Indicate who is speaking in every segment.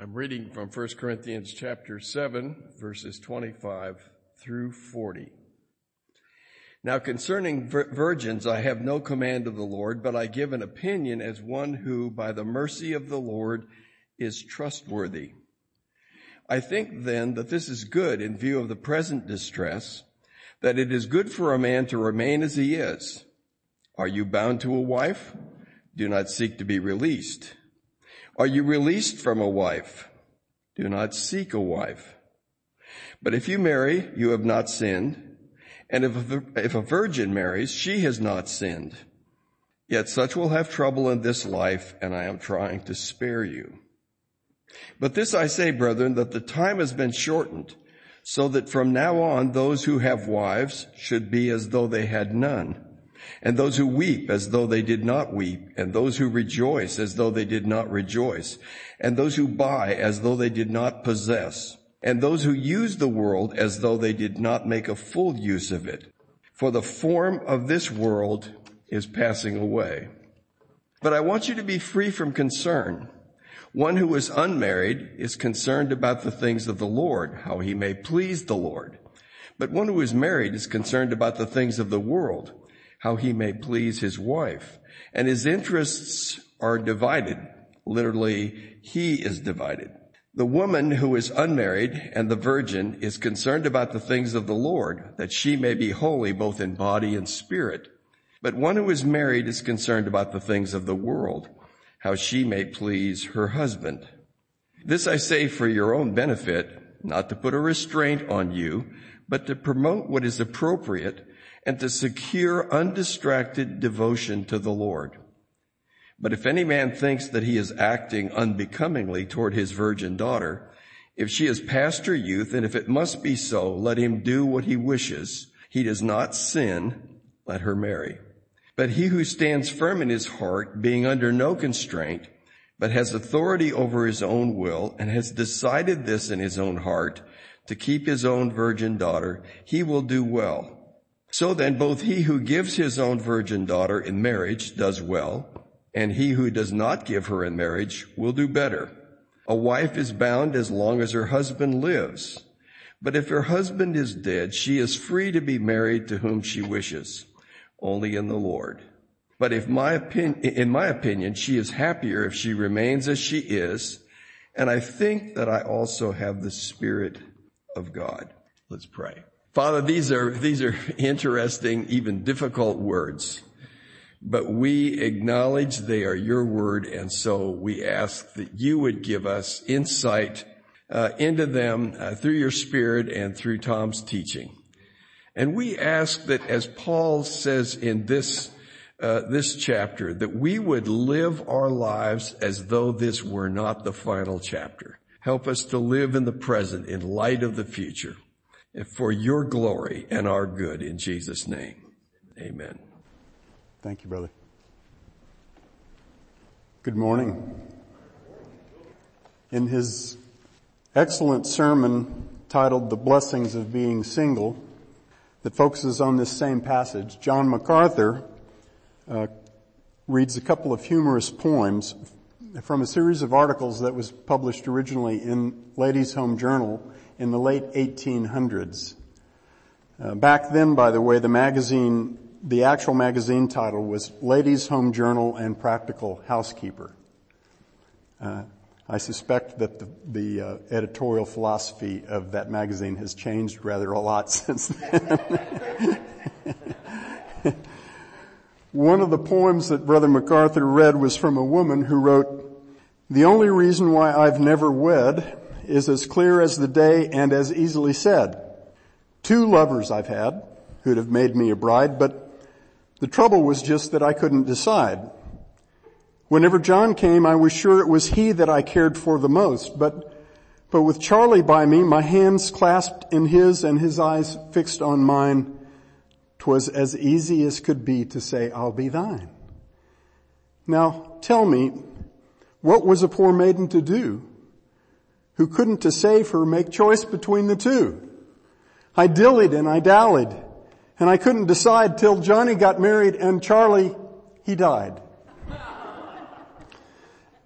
Speaker 1: I'm reading from 1 Corinthians chapter 7 verses 25 through 40. Now concerning vir- virgins, I have no command of the Lord, but I give an opinion as one who by the mercy of the Lord is trustworthy. I think then that this is good in view of the present distress, that it is good for a man to remain as he is. Are you bound to a wife? Do not seek to be released. Are you released from a wife? Do not seek a wife. But if you marry, you have not sinned. And if a, if a virgin marries, she has not sinned. Yet such will have trouble in this life, and I am trying to spare you. But this I say, brethren, that the time has been shortened, so that from now on those who have wives should be as though they had none and those who weep as though they did not weep, and those who rejoice as though they did not rejoice, and those who buy as though they did not possess, and those who use the world as though they did not make a full use of it. For the form of this world is passing away. But I want you to be free from concern. One who is unmarried is concerned about the things of the Lord, how he may please the Lord. But one who is married is concerned about the things of the world, how he may please his wife. And his interests are divided. Literally, he is divided. The woman who is unmarried and the virgin is concerned about the things of the Lord, that she may be holy both in body and spirit. But one who is married is concerned about the things of the world, how she may please her husband. This I say for your own benefit, not to put a restraint on you, but to promote what is appropriate and to secure undistracted devotion to the Lord. But if any man thinks that he is acting unbecomingly toward his virgin daughter, if she is past her youth, and if it must be so, let him do what he wishes. He does not sin, let her marry. But he who stands firm in his heart, being under no constraint, but has authority over his own will, and has decided this in his own heart, to keep his own virgin daughter, he will do well. So then both he who gives his own virgin daughter in marriage does well, and he who does not give her in marriage will do better. A wife is bound as long as her husband lives. But if her husband is dead, she is free to be married to whom she wishes, only in the Lord. But if my opinion, in my opinion, she is happier if she remains as she is, and I think that I also have the Spirit of God. Let's pray. Father, these are, these are interesting, even difficult words, but we acknowledge they are your word. And so we ask that you would give us insight uh, into them uh, through your spirit and through Tom's teaching. And we ask that as Paul says in this, uh, this chapter, that we would live our lives as though this were not the final chapter. Help us to live in the present in light of the future for your glory and our good in Jesus' name. Amen.
Speaker 2: Thank you, brother. Good morning. In his excellent sermon titled The Blessings of Being Single that focuses on this same passage, John MacArthur uh, reads a couple of humorous poems from a series of articles that was published originally in Ladies Home Journal in the late 1800s. Uh, back then, by the way, the magazine, the actual magazine title was Ladies Home Journal and Practical Housekeeper. Uh, I suspect that the, the uh, editorial philosophy of that magazine has changed rather a lot since then. One of the poems that Brother MacArthur read was from a woman who wrote, the only reason why I've never wed is as clear as the day and as easily said. Two lovers I've had who'd have made me a bride, but the trouble was just that I couldn't decide. Whenever John came, I was sure it was he that I cared for the most, but, but with Charlie by me, my hands clasped in his and his eyes fixed on mine, twas as easy as could be to say, I'll be thine. Now tell me, what was a poor maiden to do? Who couldn't to save her make choice between the two. I dillied and I dallied and I couldn't decide till Johnny got married and Charlie, he died.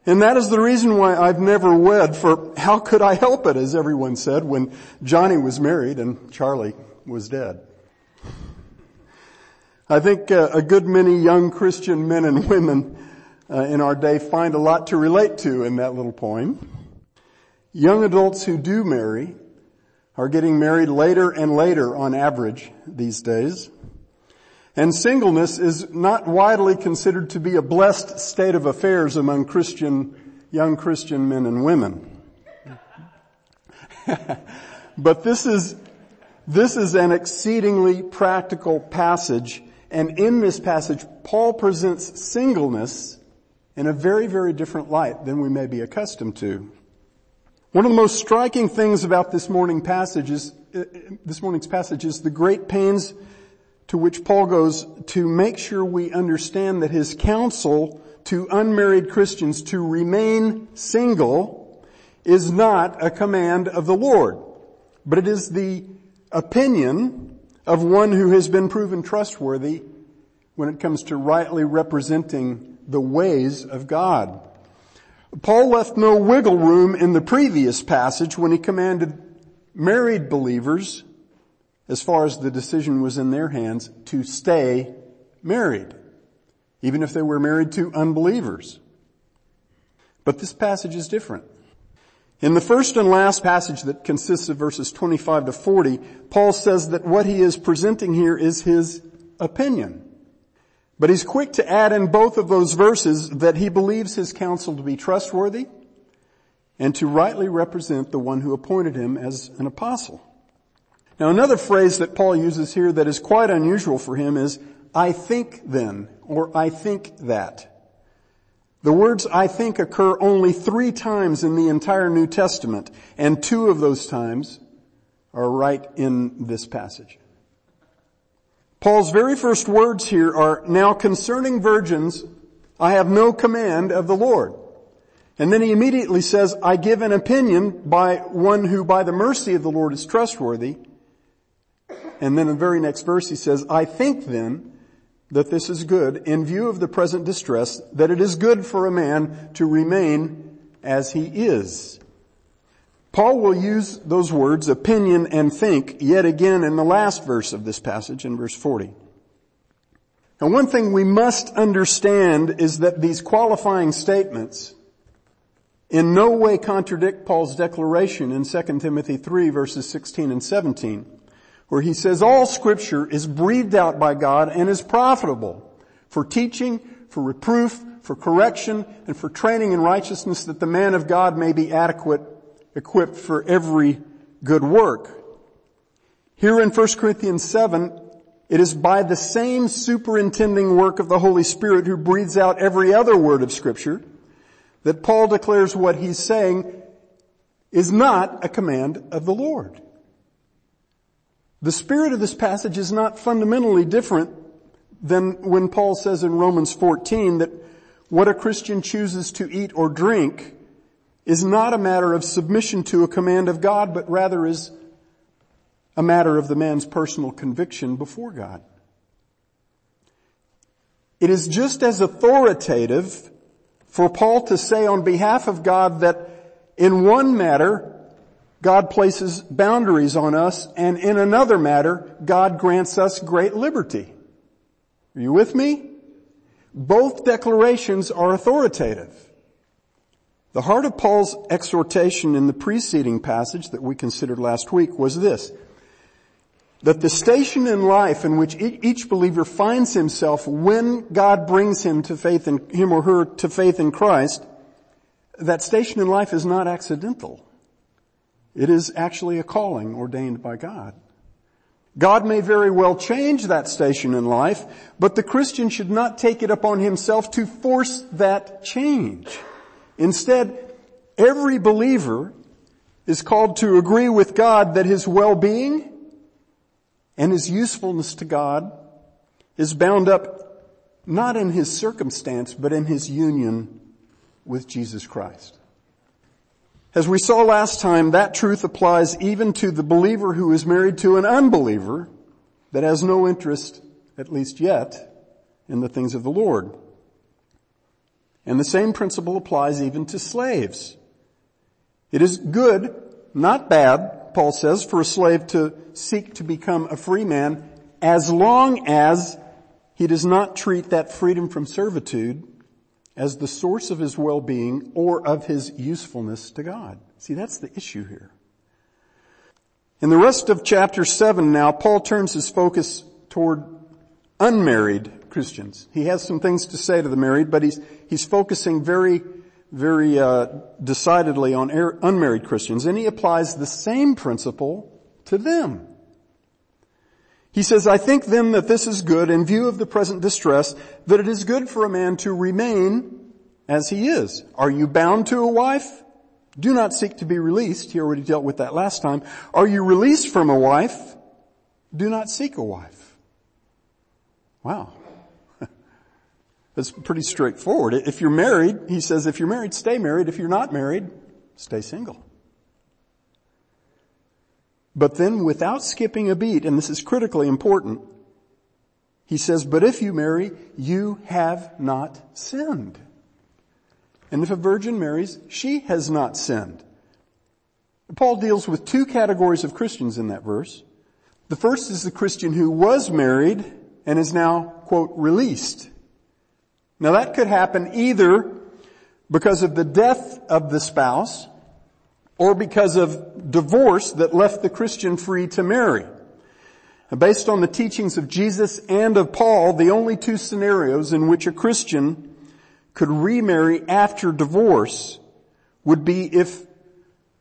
Speaker 2: And that is the reason why I've never wed, for how could I help it, as everyone said, when Johnny was married and Charlie was dead. I think uh, a good many young Christian men and women uh, in our day find a lot to relate to in that little poem. Young adults who do marry are getting married later and later on average these days. And singleness is not widely considered to be a blessed state of affairs among Christian, young Christian men and women. but this is, this is an exceedingly practical passage and in this passage, Paul presents singleness in a very, very different light than we may be accustomed to. One of the most striking things about this morning passage is, uh, this morning's passage is the great pains to which Paul goes to make sure we understand that his counsel to unmarried Christians to remain single is not a command of the Lord, but it is the opinion of one who has been proven trustworthy when it comes to rightly representing the ways of God. Paul left no wiggle room in the previous passage when he commanded married believers, as far as the decision was in their hands, to stay married, even if they were married to unbelievers. But this passage is different. In the first and last passage that consists of verses 25 to 40, Paul says that what he is presenting here is his opinion. But he's quick to add in both of those verses that he believes his counsel to be trustworthy and to rightly represent the one who appointed him as an apostle. Now another phrase that Paul uses here that is quite unusual for him is, I think then, or I think that. The words I think occur only three times in the entire New Testament, and two of those times are right in this passage. Paul's very first words here are, now concerning virgins, I have no command of the Lord. And then he immediately says, I give an opinion by one who by the mercy of the Lord is trustworthy. And then in the very next verse he says, I think then that this is good in view of the present distress, that it is good for a man to remain as he is. Paul will use those words, opinion and think, yet again in the last verse of this passage, in verse 40. Now one thing we must understand is that these qualifying statements in no way contradict Paul's declaration in 2 Timothy 3 verses 16 and 17 where he says all scripture is breathed out by God and is profitable for teaching, for reproof, for correction, and for training in righteousness that the man of God may be adequate, equipped for every good work. Here in 1 Corinthians 7, it is by the same superintending work of the Holy Spirit who breathes out every other word of scripture that Paul declares what he's saying is not a command of the Lord. The spirit of this passage is not fundamentally different than when Paul says in Romans 14 that what a Christian chooses to eat or drink is not a matter of submission to a command of God, but rather is a matter of the man's personal conviction before God. It is just as authoritative for Paul to say on behalf of God that in one matter, God places boundaries on us, and in another matter, God grants us great liberty. Are you with me? Both declarations are authoritative. The heart of Paul's exhortation in the preceding passage that we considered last week was this, that the station in life in which each believer finds himself when God brings him to faith in, him or her to faith in Christ, that station in life is not accidental. It is actually a calling ordained by God. God may very well change that station in life, but the Christian should not take it upon himself to force that change. Instead, every believer is called to agree with God that his well-being and his usefulness to God is bound up not in his circumstance, but in his union with Jesus Christ. As we saw last time, that truth applies even to the believer who is married to an unbeliever that has no interest, at least yet, in the things of the Lord. And the same principle applies even to slaves. It is good, not bad, Paul says, for a slave to seek to become a free man as long as he does not treat that freedom from servitude as the source of his well-being or of his usefulness to God. See, that's the issue here. In the rest of chapter 7 now, Paul turns his focus toward unmarried Christians. He has some things to say to the married, but he's, he's focusing very, very uh, decidedly on unmarried Christians, and he applies the same principle to them. He says, I think then that this is good in view of the present distress, that it is good for a man to remain as he is. Are you bound to a wife? Do not seek to be released. He already dealt with that last time. Are you released from a wife? Do not seek a wife. Wow. That's pretty straightforward. If you're married, he says, if you're married, stay married. If you're not married, stay single. But then without skipping a beat, and this is critically important, he says, but if you marry, you have not sinned. And if a virgin marries, she has not sinned. Paul deals with two categories of Christians in that verse. The first is the Christian who was married and is now, quote, released. Now that could happen either because of the death of the spouse or because of divorce that left the Christian free to marry. Based on the teachings of Jesus and of Paul, the only two scenarios in which a Christian could remarry after divorce would be if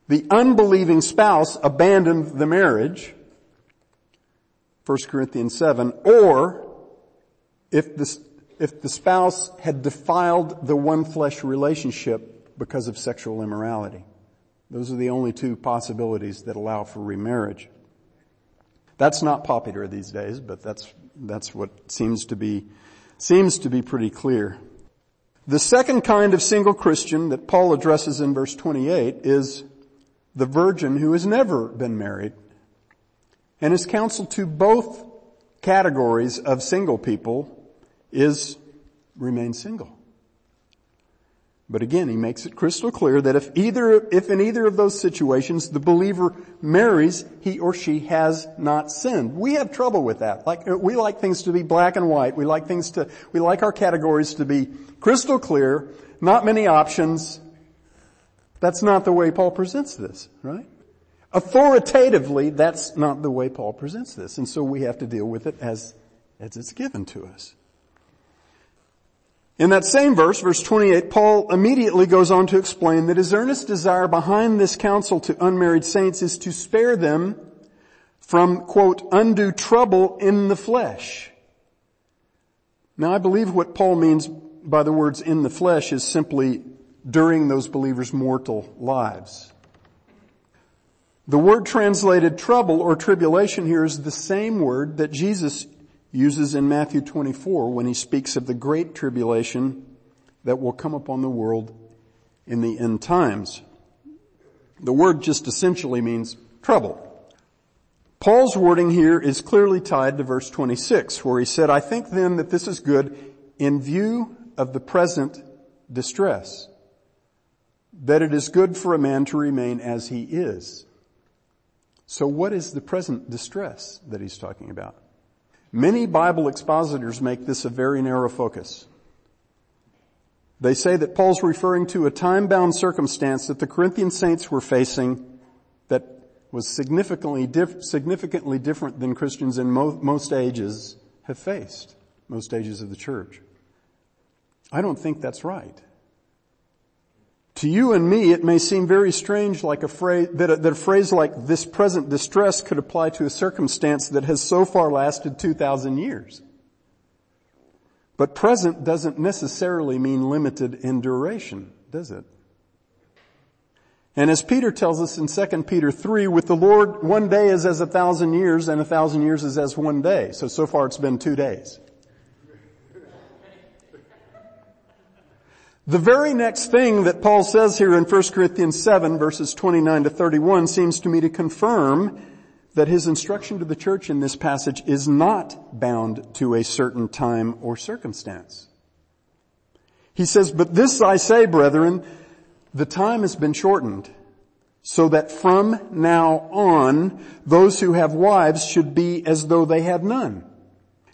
Speaker 2: the unbelieving spouse abandoned the marriage, 1 Corinthians 7, or if the, if the spouse had defiled the one flesh relationship because of sexual immorality. Those are the only two possibilities that allow for remarriage. That's not popular these days, but that's, that's what seems to be, seems to be pretty clear. The second kind of single Christian that Paul addresses in verse 28 is the virgin who has never been married. And his counsel to both categories of single people is remain single. But again, he makes it crystal clear that if either, if in either of those situations the believer marries, he or she has not sinned. We have trouble with that. Like, we like things to be black and white. We like things to, we like our categories to be crystal clear, not many options. That's not the way Paul presents this, right? Authoritatively, that's not the way Paul presents this. And so we have to deal with it as, as it's given to us. In that same verse, verse 28, Paul immediately goes on to explain that his earnest desire behind this counsel to unmarried saints is to spare them from, quote, undue trouble in the flesh. Now I believe what Paul means by the words in the flesh is simply during those believers' mortal lives. The word translated trouble or tribulation here is the same word that Jesus uses in Matthew 24 when he speaks of the great tribulation that will come upon the world in the end times. The word just essentially means trouble. Paul's wording here is clearly tied to verse 26 where he said, I think then that this is good in view of the present distress, that it is good for a man to remain as he is. So what is the present distress that he's talking about? Many Bible expositors make this a very narrow focus. They say that Paul's referring to a time-bound circumstance that the Corinthian saints were facing that was significantly, significantly different than Christians in mo- most ages have faced, most ages of the church. I don't think that's right. To you and me, it may seem very strange like a phrase, that a, that a phrase like this present distress could apply to a circumstance that has so far lasted 2,000 years. But present doesn't necessarily mean limited in duration, does it? And as Peter tells us in 2 Peter 3, with the Lord, one day is as a thousand years and a thousand years is as one day. So, so far it's been two days. The very next thing that Paul says here in 1 Corinthians 7 verses 29 to 31 seems to me to confirm that his instruction to the church in this passage is not bound to a certain time or circumstance. He says, but this I say, brethren, the time has been shortened so that from now on, those who have wives should be as though they had none.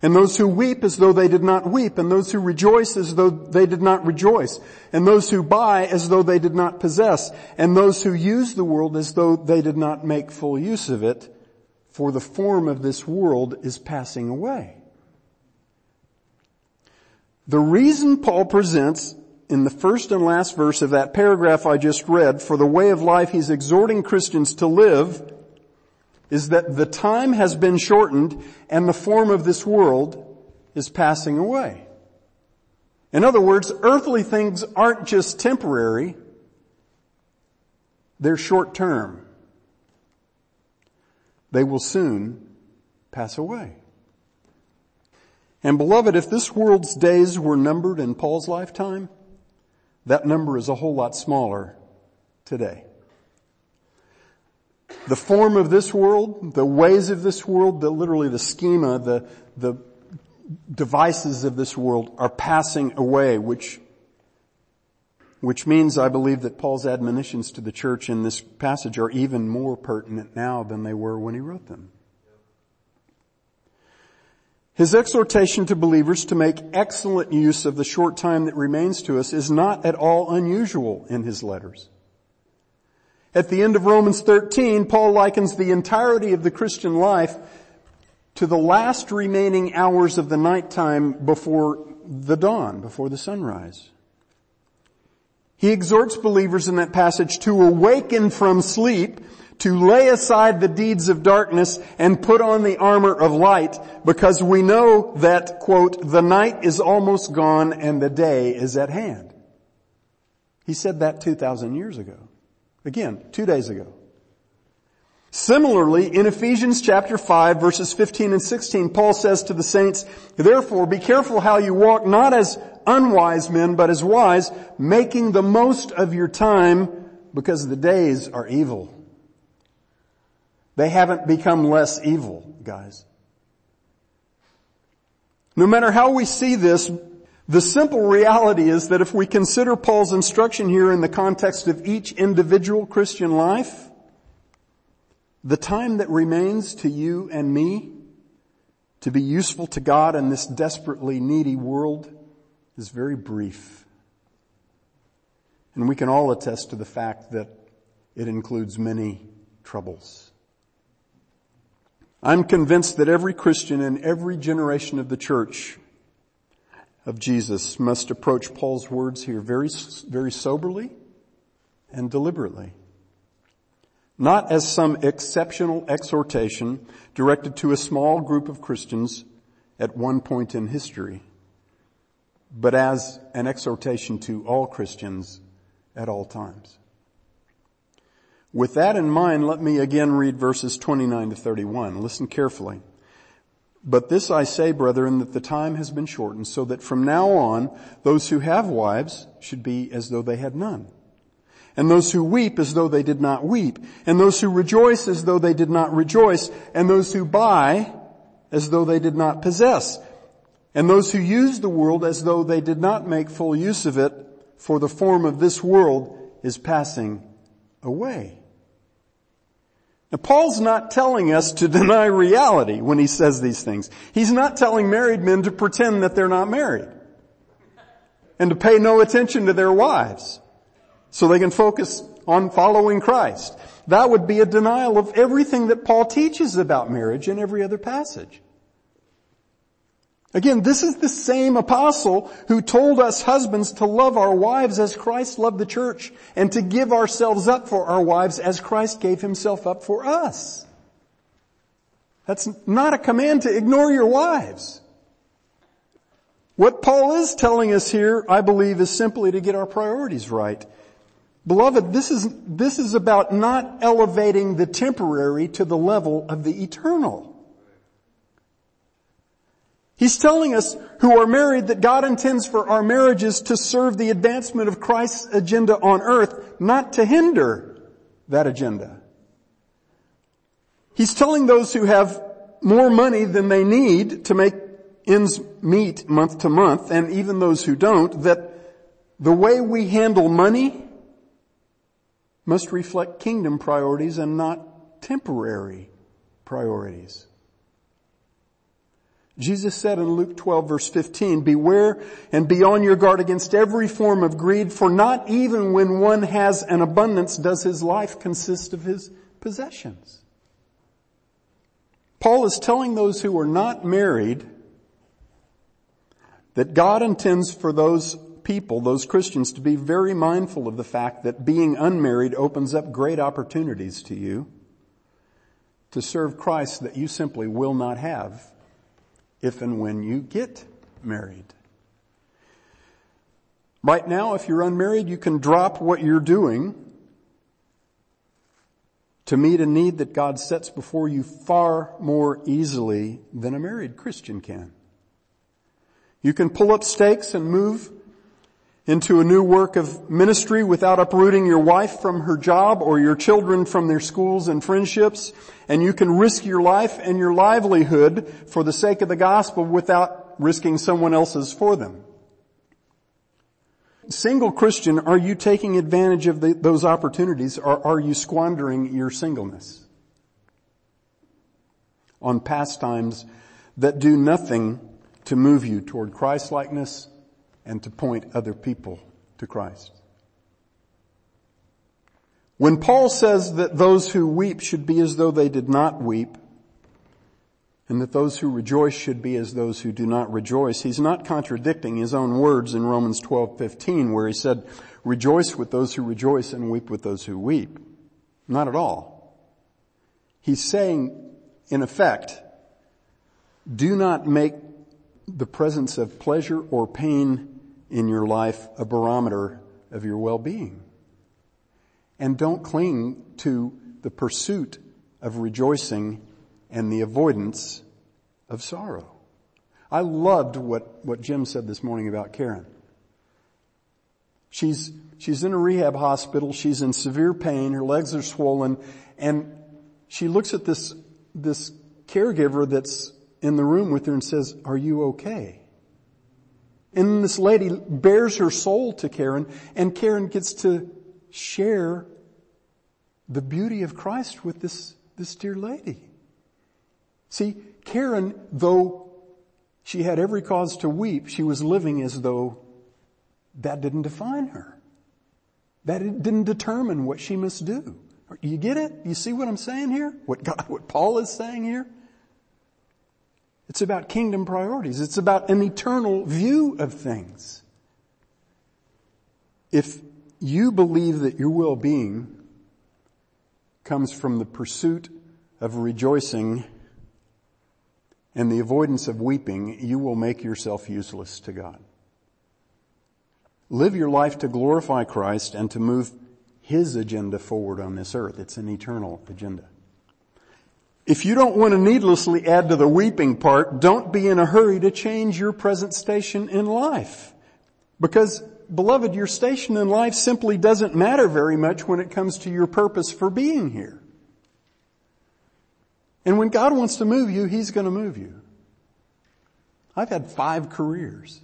Speaker 2: And those who weep as though they did not weep, and those who rejoice as though they did not rejoice, and those who buy as though they did not possess, and those who use the world as though they did not make full use of it, for the form of this world is passing away. The reason Paul presents in the first and last verse of that paragraph I just read for the way of life he's exhorting Christians to live is that the time has been shortened and the form of this world is passing away. In other words, earthly things aren't just temporary, they're short term. They will soon pass away. And beloved, if this world's days were numbered in Paul's lifetime, that number is a whole lot smaller today. The form of this world, the ways of this world, the literally the schema, the, the devices of this world are passing away, which, which means I believe that Paul's admonitions to the church in this passage are even more pertinent now than they were when he wrote them. His exhortation to believers to make excellent use of the short time that remains to us is not at all unusual in his letters. At the end of Romans 13, Paul likens the entirety of the Christian life to the last remaining hours of the nighttime before the dawn, before the sunrise. He exhorts believers in that passage to awaken from sleep to lay aside the deeds of darkness and put on the armor of light because we know that, quote, the night is almost gone and the day is at hand. He said that 2,000 years ago. Again, two days ago. Similarly, in Ephesians chapter 5 verses 15 and 16, Paul says to the saints, therefore be careful how you walk not as unwise men, but as wise, making the most of your time because the days are evil. They haven't become less evil, guys. No matter how we see this, the simple reality is that if we consider Paul's instruction here in the context of each individual Christian life, the time that remains to you and me to be useful to God in this desperately needy world is very brief. And we can all attest to the fact that it includes many troubles. I'm convinced that every Christian in every generation of the church of Jesus must approach Paul's words here very, very soberly and deliberately. Not as some exceptional exhortation directed to a small group of Christians at one point in history, but as an exhortation to all Christians at all times. With that in mind, let me again read verses 29 to 31. Listen carefully. But this I say, brethren, that the time has been shortened so that from now on, those who have wives should be as though they had none. And those who weep as though they did not weep. And those who rejoice as though they did not rejoice. And those who buy as though they did not possess. And those who use the world as though they did not make full use of it, for the form of this world is passing away. Now Paul's not telling us to deny reality when he says these things. He's not telling married men to pretend that they're not married. And to pay no attention to their wives. So they can focus on following Christ. That would be a denial of everything that Paul teaches about marriage in every other passage. Again, this is the same apostle who told us husbands to love our wives as Christ loved the church and to give ourselves up for our wives as Christ gave himself up for us. That's not a command to ignore your wives. What Paul is telling us here, I believe, is simply to get our priorities right. Beloved, this is, this is about not elevating the temporary to the level of the eternal. He's telling us who are married that God intends for our marriages to serve the advancement of Christ's agenda on earth, not to hinder that agenda. He's telling those who have more money than they need to make ends meet month to month, and even those who don't, that The way we handle money must reflect kingdom priorities and not temporary priorities. Jesus said in Luke 12 verse 15, beware and be on your guard against every form of greed, for not even when one has an abundance does his life consist of his possessions. Paul is telling those who are not married that God intends for those people, those Christians, to be very mindful of the fact that being unmarried opens up great opportunities to you to serve Christ that you simply will not have if and when you get married. Right now, if you're unmarried, you can drop what you're doing to meet a need that God sets before you far more easily than a married Christian can. You can pull up stakes and move into a new work of ministry without uprooting your wife from her job or your children from their schools and friendships. And you can risk your life and your livelihood for the sake of the gospel without risking someone else's for them. Single Christian, are you taking advantage of the, those opportunities or are you squandering your singleness on pastimes that do nothing to move you toward Christ-likeness and to point other people to Christ. When Paul says that those who weep should be as though they did not weep, and that those who rejoice should be as those who do not rejoice, he's not contradicting his own words in Romans 12:15 where he said, "Rejoice with those who rejoice and weep with those who weep." Not at all. He's saying in effect, do not make the presence of pleasure or pain in your life a barometer of your well-being. And don't cling to the pursuit of rejoicing and the avoidance of sorrow. I loved what, what Jim said this morning about Karen. She's, she's in a rehab hospital. She's in severe pain. Her legs are swollen and she looks at this, this caregiver that's in the room with her and says, are you okay? And this lady bares her soul to Karen and Karen gets to share the beauty of Christ with this, this dear lady. See, Karen, though she had every cause to weep, she was living as though that didn't define her. That didn't determine what she must do. You get it? You see what I'm saying here? What God, what Paul is saying here? It's about kingdom priorities. It's about an eternal view of things. If you believe that your well-being comes from the pursuit of rejoicing and the avoidance of weeping, you will make yourself useless to God. Live your life to glorify Christ and to move His agenda forward on this earth. It's an eternal agenda. If you don't want to needlessly add to the weeping part, don't be in a hurry to change your present station in life. Because, beloved, your station in life simply doesn't matter very much when it comes to your purpose for being here. And when God wants to move you, He's going to move you. I've had five careers.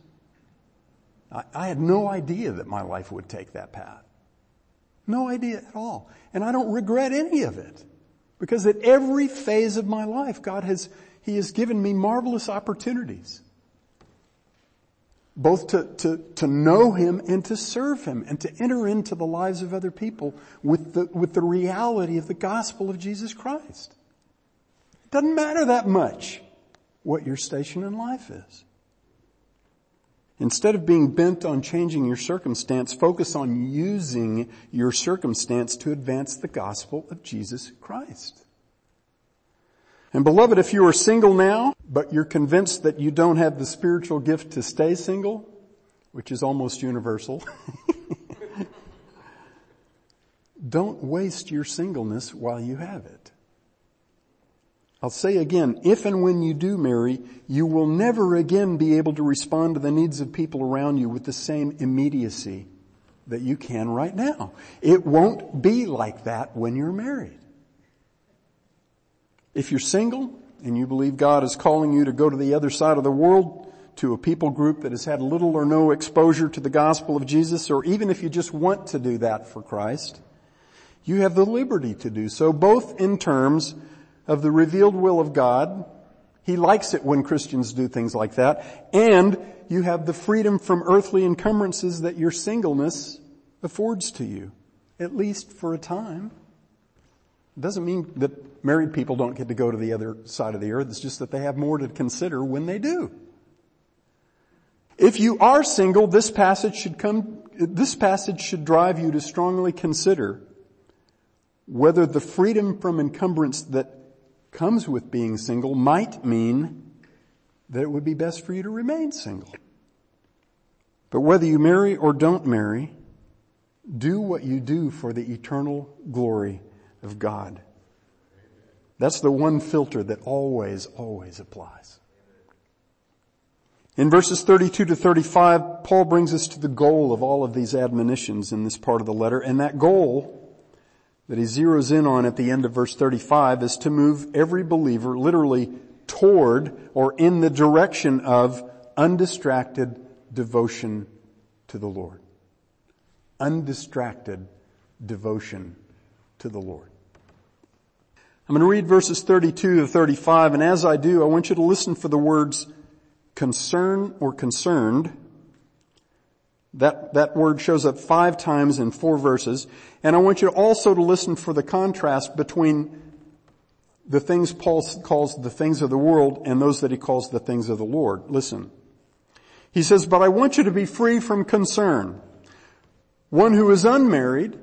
Speaker 2: I, I had no idea that my life would take that path. No idea at all. And I don't regret any of it. Because at every phase of my life, God has, He has given me marvelous opportunities. Both to, to, to know Him and to serve Him and to enter into the lives of other people with the, with the reality of the gospel of Jesus Christ. It doesn't matter that much what your station in life is. Instead of being bent on changing your circumstance, focus on using your circumstance to advance the gospel of Jesus Christ. And beloved, if you are single now, but you're convinced that you don't have the spiritual gift to stay single, which is almost universal, don't waste your singleness while you have it. I'll say again, if and when you do marry, you will never again be able to respond to the needs of people around you with the same immediacy that you can right now. It won't be like that when you're married. If you're single and you believe God is calling you to go to the other side of the world to a people group that has had little or no exposure to the gospel of Jesus, or even if you just want to do that for Christ, you have the liberty to do so, both in terms of the revealed will of God. He likes it when Christians do things like that. And you have the freedom from earthly encumbrances that your singleness affords to you, at least for a time. It doesn't mean that married people don't get to go to the other side of the earth. It's just that they have more to consider when they do. If you are single, this passage should come, this passage should drive you to strongly consider whether the freedom from encumbrance that comes with being single might mean that it would be best for you to remain single. But whether you marry or don't marry, do what you do for the eternal glory of God. That's the one filter that always, always applies. In verses 32 to 35, Paul brings us to the goal of all of these admonitions in this part of the letter, and that goal that he zeroes in on at the end of verse 35 is to move every believer literally toward or in the direction of undistracted devotion to the Lord. Undistracted devotion to the Lord. I'm going to read verses 32 to 35 and as I do, I want you to listen for the words concern or concerned that, that word shows up five times in four verses. And I want you also to listen for the contrast between the things Paul calls the things of the world and those that he calls the things of the Lord. Listen. He says, but I want you to be free from concern. One who is unmarried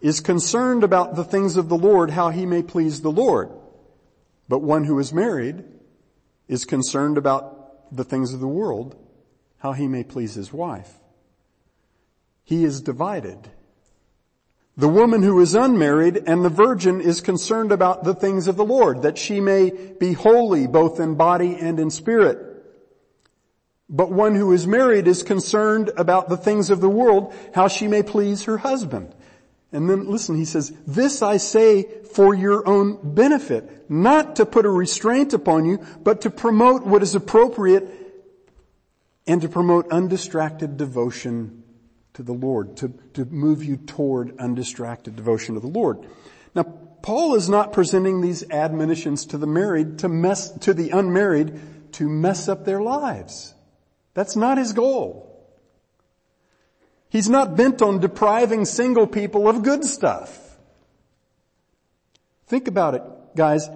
Speaker 2: is concerned about the things of the Lord, how he may please the Lord. But one who is married is concerned about the things of the world, how he may please his wife he is divided. The woman who is unmarried and the virgin is concerned about the things of the Lord, that she may be holy both in body and in spirit. But one who is married is concerned about the things of the world, how she may please her husband. And then listen, he says, this I say for your own benefit, not to put a restraint upon you, but to promote what is appropriate and to promote undistracted devotion to the Lord, to, to move you toward undistracted devotion to the Lord. Now, Paul is not presenting these admonitions to the married to mess, to the unmarried to mess up their lives. That's not his goal. He's not bent on depriving single people of good stuff. Think about it, guys.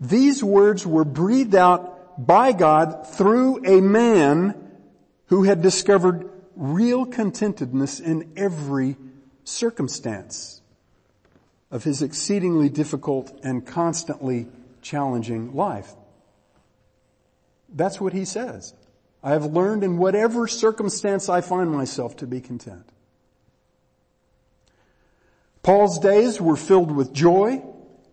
Speaker 2: These words were breathed out by God through a man who had discovered real contentedness in every circumstance of his exceedingly difficult and constantly challenging life. That's what he says. I have learned in whatever circumstance I find myself to be content. Paul's days were filled with joy,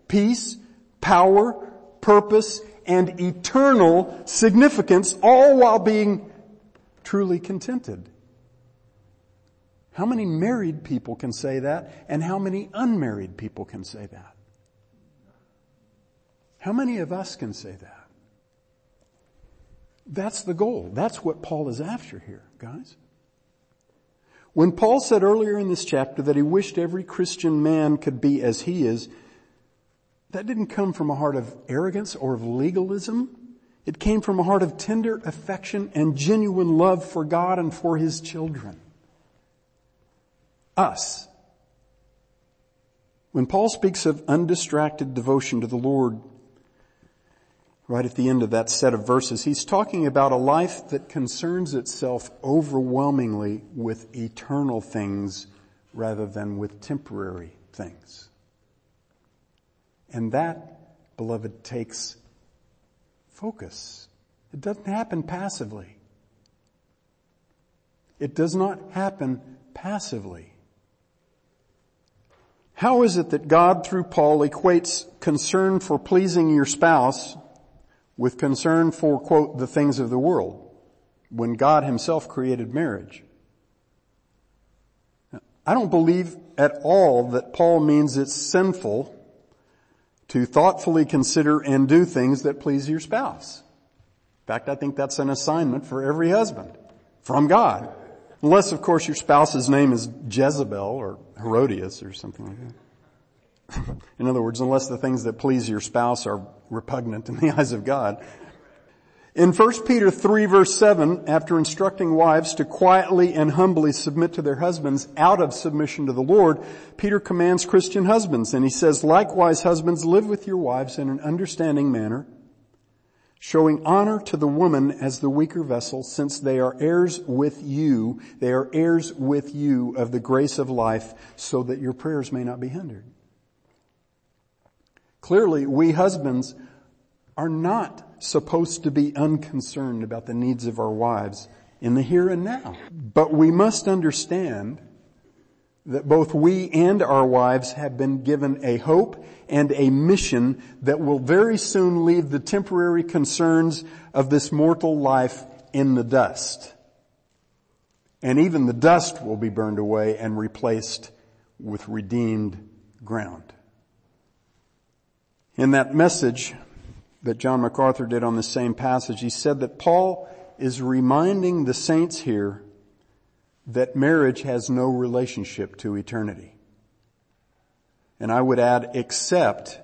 Speaker 2: peace, power, purpose, and eternal significance, all while being truly contented. How many married people can say that and how many unmarried people can say that? How many of us can say that? That's the goal. That's what Paul is after here, guys. When Paul said earlier in this chapter that he wished every Christian man could be as he is, that didn't come from a heart of arrogance or of legalism. It came from a heart of tender affection and genuine love for God and for his children us. When Paul speaks of undistracted devotion to the Lord, right at the end of that set of verses, he's talking about a life that concerns itself overwhelmingly with eternal things rather than with temporary things. And that, beloved, takes focus. It doesn't happen passively. It does not happen passively. How is it that God through Paul equates concern for pleasing your spouse with concern for, quote, the things of the world when God himself created marriage? I don't believe at all that Paul means it's sinful to thoughtfully consider and do things that please your spouse. In fact, I think that's an assignment for every husband from God. Unless, of course, your spouse's name is Jezebel or Herodias or something like that. in other words, unless the things that please your spouse are repugnant in the eyes of God. In 1 Peter 3 verse 7, after instructing wives to quietly and humbly submit to their husbands out of submission to the Lord, Peter commands Christian husbands and he says, likewise husbands live with your wives in an understanding manner, showing honor to the woman as the weaker vessel since they are heirs with you, they are heirs with you of the grace of life so that your prayers may not be hindered. Clearly, we husbands are not supposed to be unconcerned about the needs of our wives in the here and now. But we must understand that both we and our wives have been given a hope and a mission that will very soon leave the temporary concerns of this mortal life in the dust. And even the dust will be burned away and replaced with redeemed ground. In that message, that John MacArthur did on the same passage. He said that Paul is reminding the saints here that marriage has no relationship to eternity. And I would add, except,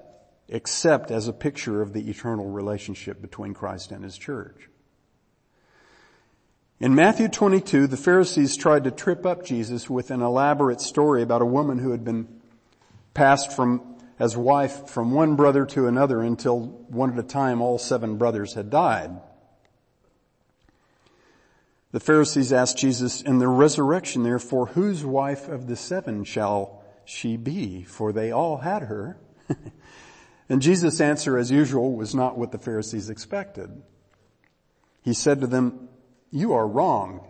Speaker 2: except as a picture of the eternal relationship between Christ and His church. In Matthew 22, the Pharisees tried to trip up Jesus with an elaborate story about a woman who had been passed from as wife from one brother to another until one at a time all seven brothers had died. The Pharisees asked Jesus, in the resurrection therefore, whose wife of the seven shall she be? For they all had her. and Jesus' answer, as usual, was not what the Pharisees expected. He said to them, you are wrong.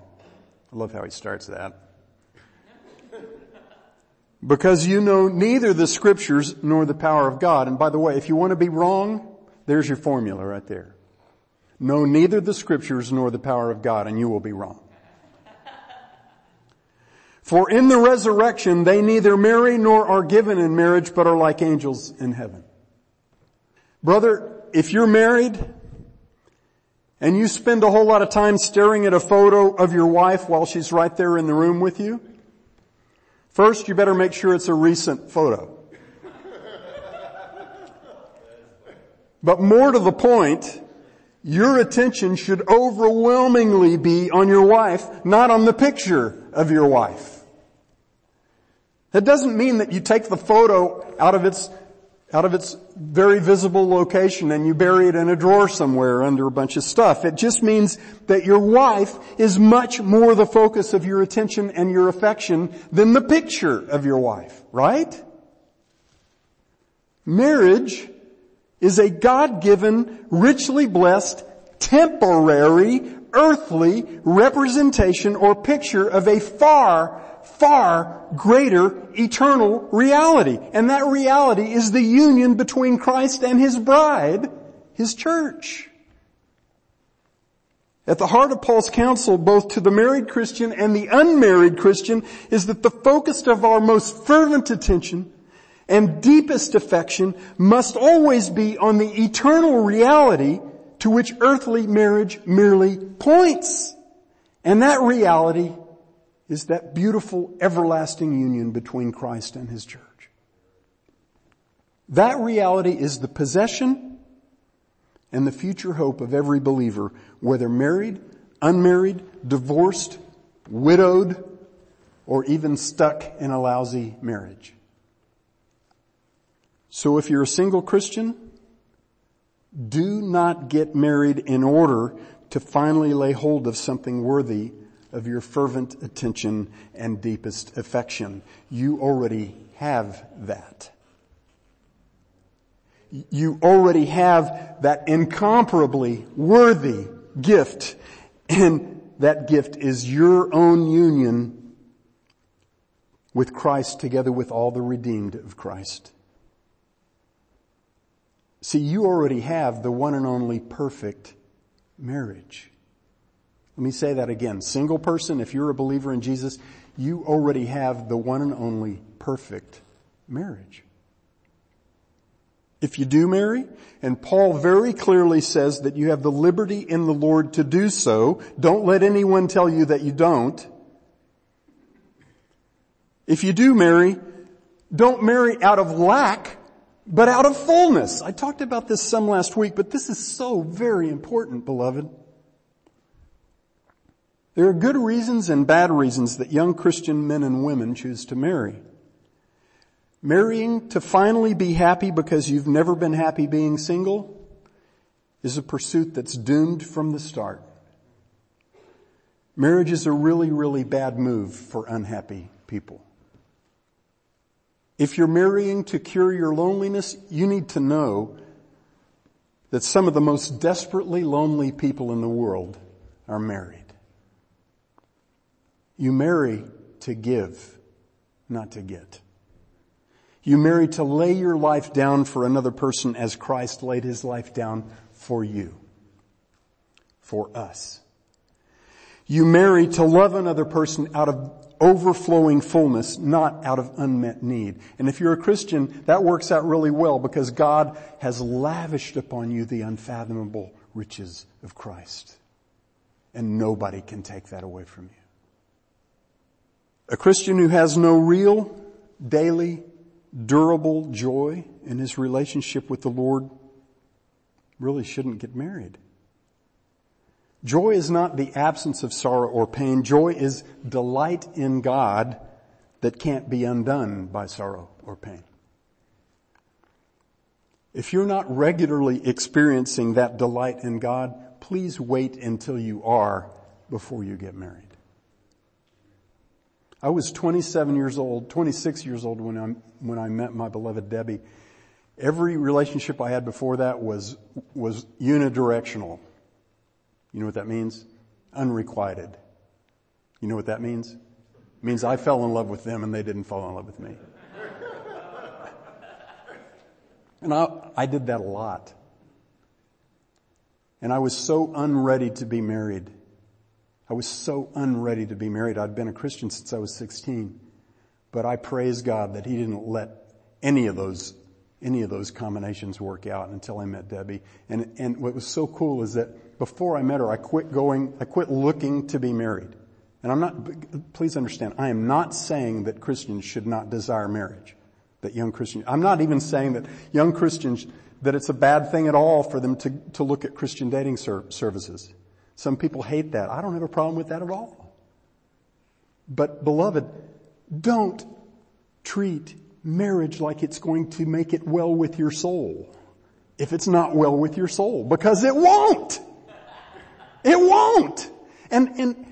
Speaker 2: I love how he starts that because you know neither the scriptures nor the power of God. And by the way, if you want to be wrong, there's your formula right there. Know neither the scriptures nor the power of God and you will be wrong. For in the resurrection they neither marry nor are given in marriage but are like angels in heaven. Brother, if you're married and you spend a whole lot of time staring at a photo of your wife while she's right there in the room with you, First, you better make sure it's a recent photo. But more to the point, your attention should overwhelmingly be on your wife, not on the picture of your wife. That doesn't mean that you take the photo out of its out of its very visible location and you bury it in a drawer somewhere under a bunch of stuff. It just means that your wife is much more the focus of your attention and your affection than the picture of your wife, right? Marriage is a God-given, richly blessed, temporary, earthly representation or picture of a far far greater eternal reality. And that reality is the union between Christ and His bride, His church. At the heart of Paul's counsel, both to the married Christian and the unmarried Christian, is that the focus of our most fervent attention and deepest affection must always be on the eternal reality to which earthly marriage merely points. And that reality is that beautiful everlasting union between Christ and His church. That reality is the possession and the future hope of every believer, whether married, unmarried, divorced, widowed, or even stuck in a lousy marriage. So if you're a single Christian, do not get married in order to finally lay hold of something worthy of your fervent attention and deepest affection. You already have that. You already have that incomparably worthy gift and that gift is your own union with Christ together with all the redeemed of Christ. See, you already have the one and only perfect marriage. Let me say that again. Single person, if you're a believer in Jesus, you already have the one and only perfect marriage. if you do marry, and Paul very clearly says that you have the liberty in the Lord to do so. Don't let anyone tell you that you don't. If you do marry, don't marry out of lack, but out of fullness. I talked about this some last week, but this is so very important, beloved. There are good reasons and bad reasons that young Christian men and women choose to marry. Marrying to finally be happy because you've never been happy being single is a pursuit that's doomed from the start. Marriage is a really, really bad move for unhappy people. If you're marrying to cure your loneliness, you need to know that some of the most desperately lonely people in the world are married. You marry to give, not to get. You marry to lay your life down for another person as Christ laid his life down for you. For us. You marry to love another person out of overflowing fullness, not out of unmet need. And if you're a Christian, that works out really well because God has lavished upon you the unfathomable riches of Christ. And nobody can take that away from you. A Christian who has no real, daily, durable joy in his relationship with the Lord really shouldn't get married. Joy is not the absence of sorrow or pain. Joy is delight in God that can't be undone by sorrow or pain. If you're not regularly experiencing that delight in God, please wait until you are before you get married. I was 27 years old, 26 years old when I, when I met my beloved Debbie. Every relationship I had before that was, was unidirectional. You know what that means? Unrequited. You know what that means? It means I fell in love with them and they didn't fall in love with me. and I, I did that a lot. And I was so unready to be married. I was so unready to be married. I'd been a Christian since I was 16. But I praise God that He didn't let any of those, any of those combinations work out until I met Debbie. And, and what was so cool is that before I met her, I quit going, I quit looking to be married. And I'm not, please understand, I am not saying that Christians should not desire marriage. That young Christians, I'm not even saying that young Christians, that it's a bad thing at all for them to, to look at Christian dating ser- services. Some people hate that. I don't have a problem with that at all. But beloved, don't treat marriage like it's going to make it well with your soul. If it's not well with your soul, because it won't. It won't. And, and,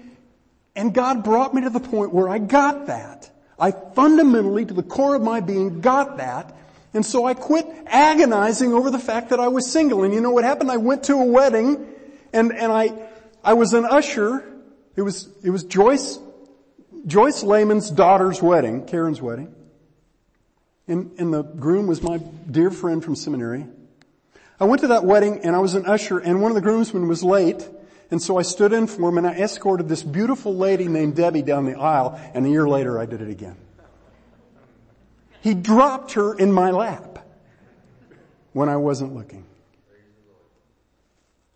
Speaker 2: and God brought me to the point where I got that. I fundamentally, to the core of my being, got that. And so I quit agonizing over the fact that I was single. And you know what happened? I went to a wedding and, and I, I was an usher. It was, it was Joyce, Joyce Lehman's daughter's wedding, Karen's wedding. And, and the groom was my dear friend from seminary. I went to that wedding and I was an usher and one of the groomsmen was late and so I stood in for him and I escorted this beautiful lady named Debbie down the aisle and a year later I did it again. He dropped her in my lap when I wasn't looking.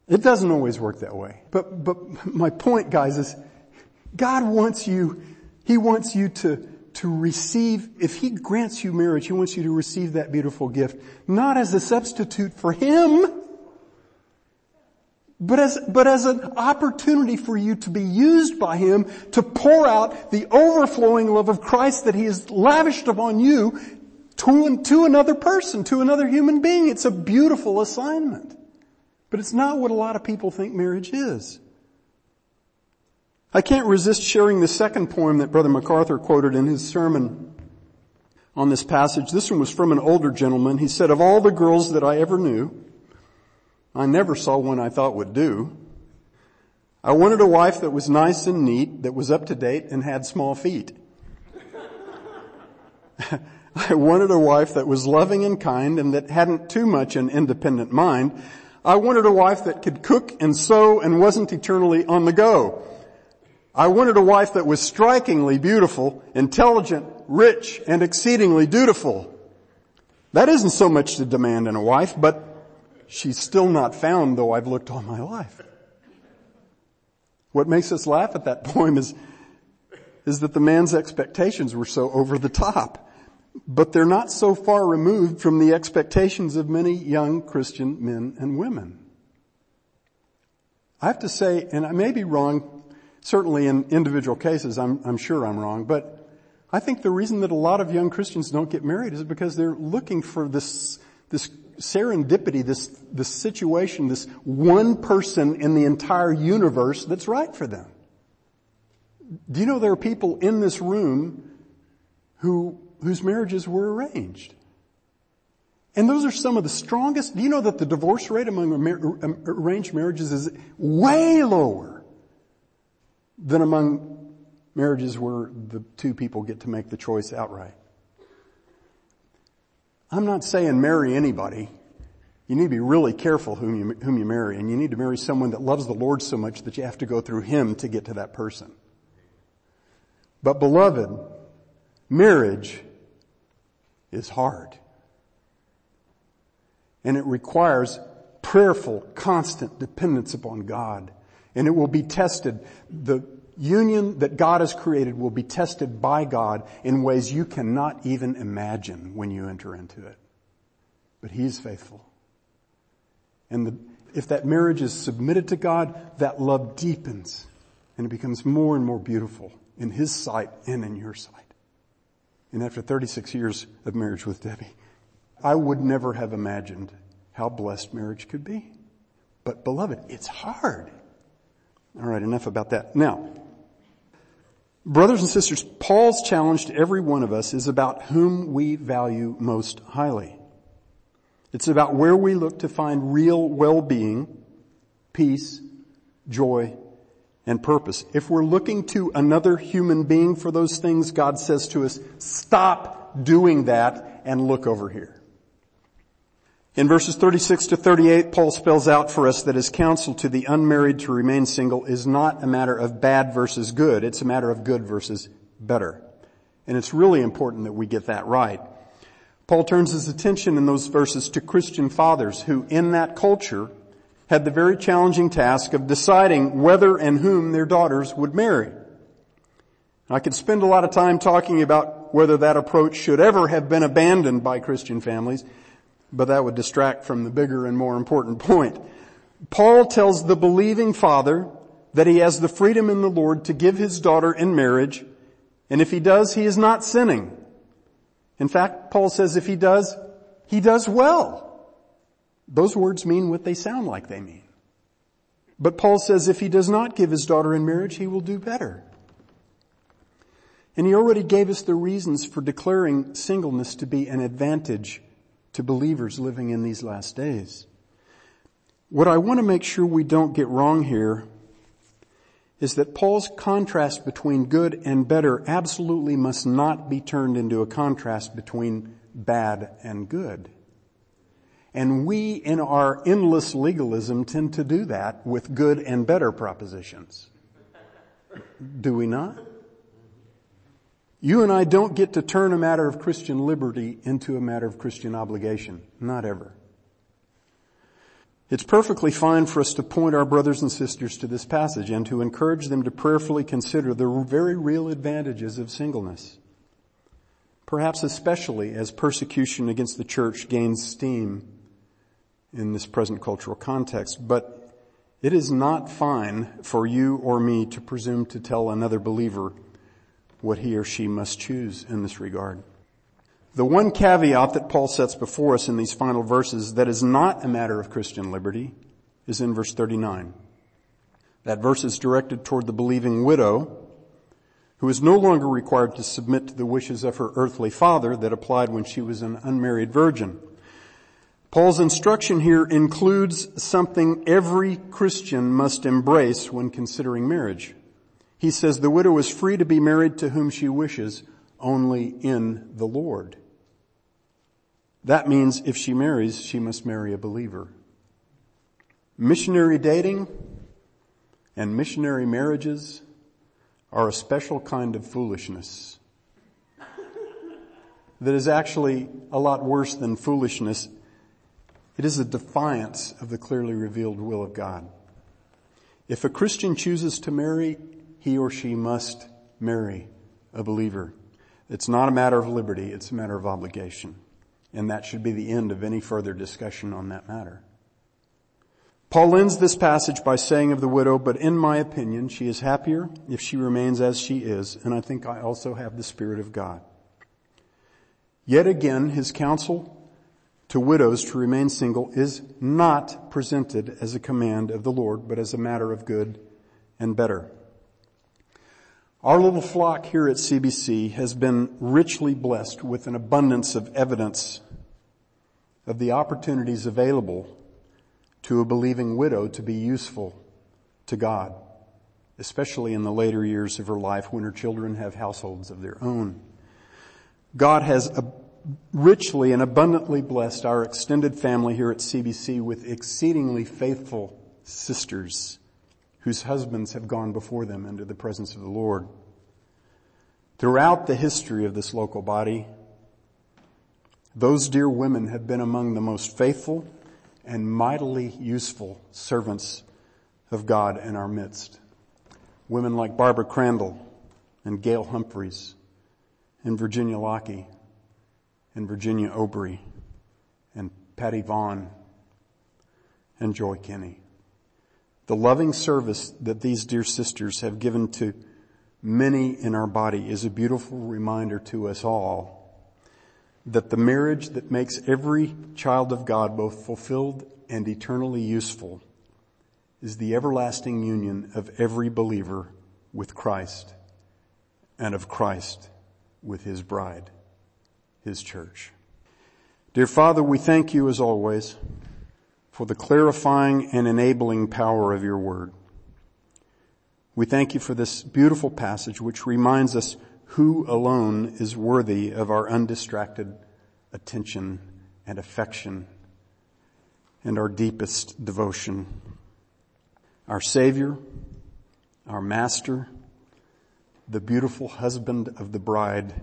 Speaker 2: It doesn't always work that way. But, but my point guys is God wants you, He wants you to, to receive, if He grants you marriage, He wants you to receive that beautiful gift, not as a substitute for Him, but as, but as an opportunity for you to be used by Him to pour out the overflowing love of Christ that He has lavished upon you to, to another person, to another human being. It's a beautiful assignment. But it's not what a lot of people think marriage is. I can't resist sharing the second poem that Brother MacArthur quoted in his sermon on this passage. This one was from an older gentleman. He said, of all the girls that I ever knew, I never saw one I thought would do. I wanted a wife that was nice and neat, that was up to date and had small feet. I wanted a wife that was loving and kind and that hadn't too much an independent mind. I wanted a wife that could cook and sew and wasn't eternally on the go. I wanted a wife that was strikingly beautiful, intelligent, rich, and exceedingly dutiful. That isn't so much to demand in a wife, but she's still not found though I've looked all my life. What makes us laugh at that poem is, is that the man's expectations were so over the top. But they're not so far removed from the expectations of many young Christian men and women. I have to say, and I may be wrong, certainly in individual cases, I'm, I'm sure I'm wrong, but I think the reason that a lot of young Christians don't get married is because they're looking for this, this serendipity, this, this situation, this one person in the entire universe that's right for them. Do you know there are people in this room who, whose marriages were arranged? And those are some of the strongest. Do you know that the divorce rate among arranged marriages is way lower than among marriages where the two people get to make the choice outright? I'm not saying marry anybody. You need to be really careful whom you, whom you marry and you need to marry someone that loves the Lord so much that you have to go through Him to get to that person. But beloved, marriage is hard. And it requires prayerful, constant dependence upon God. And it will be tested. The union that God has created will be tested by God in ways you cannot even imagine when you enter into it. But He is faithful. And the, if that marriage is submitted to God, that love deepens and it becomes more and more beautiful in His sight and in your sight. And after 36 years of marriage with Debbie, I would never have imagined how blessed marriage could be. But beloved, it's hard. All right, enough about that. Now, brothers and sisters, Paul's challenge to every one of us is about whom we value most highly. It's about where we look to find real well-being, peace, joy, and purpose. If we're looking to another human being for those things, God says to us, stop doing that and look over here. In verses 36 to 38, Paul spells out for us that his counsel to the unmarried to remain single is not a matter of bad versus good. It's a matter of good versus better. And it's really important that we get that right. Paul turns his attention in those verses to Christian fathers who in that culture had the very challenging task of deciding whether and whom their daughters would marry. I could spend a lot of time talking about whether that approach should ever have been abandoned by Christian families, but that would distract from the bigger and more important point. Paul tells the believing father that he has the freedom in the Lord to give his daughter in marriage, and if he does, he is not sinning. In fact, Paul says if he does, he does well. Those words mean what they sound like they mean. But Paul says if he does not give his daughter in marriage, he will do better. And he already gave us the reasons for declaring singleness to be an advantage to believers living in these last days. What I want to make sure we don't get wrong here is that Paul's contrast between good and better absolutely must not be turned into a contrast between bad and good. And we in our endless legalism tend to do that with good and better propositions. Do we not? You and I don't get to turn a matter of Christian liberty into a matter of Christian obligation. Not ever. It's perfectly fine for us to point our brothers and sisters to this passage and to encourage them to prayerfully consider the very real advantages of singleness. Perhaps especially as persecution against the church gains steam in this present cultural context, but it is not fine for you or me to presume to tell another believer what he or she must choose in this regard. The one caveat that Paul sets before us in these final verses that is not a matter of Christian liberty is in verse 39. That verse is directed toward the believing widow who is no longer required to submit to the wishes of her earthly father that applied when she was an unmarried virgin. Paul's instruction here includes something every Christian must embrace when considering marriage. He says the widow is free to be married to whom she wishes only in the Lord. That means if she marries, she must marry a believer. Missionary dating and missionary marriages are a special kind of foolishness. that is actually a lot worse than foolishness. It is a defiance of the clearly revealed will of God. If a Christian chooses to marry, he or she must marry a believer. It's not a matter of liberty, it's a matter of obligation. And that should be the end of any further discussion on that matter. Paul ends this passage by saying of the widow, but in my opinion, she is happier if she remains as she is, and I think I also have the Spirit of God. Yet again, his counsel to widows to remain single is not presented as a command of the Lord, but as a matter of good and better. Our little flock here at CBC has been richly blessed with an abundance of evidence of the opportunities available to a believing widow to be useful to God, especially in the later years of her life when her children have households of their own. God has richly and abundantly blessed our extended family here at CBC with exceedingly faithful sisters whose husbands have gone before them into the presence of the Lord. Throughout the history of this local body, those dear women have been among the most faithful and mightily useful servants of God in our midst. Women like Barbara Crandall and Gail Humphreys and Virginia Lockie and Virginia Obry and Patty Vaughn and Joy Kenny. The loving service that these dear sisters have given to many in our body is a beautiful reminder to us all that the marriage that makes every child of God both fulfilled and eternally useful is the everlasting union of every believer with Christ and of Christ with his bride, his church. Dear Father, we thank you as always for the clarifying and enabling power of your word. We thank you for this beautiful passage which reminds us who alone is worthy of our undistracted attention and affection and our deepest devotion. Our Savior, our Master, the beautiful husband of the bride,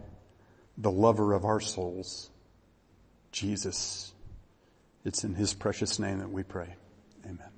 Speaker 2: the lover of our souls, Jesus. It's in His precious name that we pray. Amen.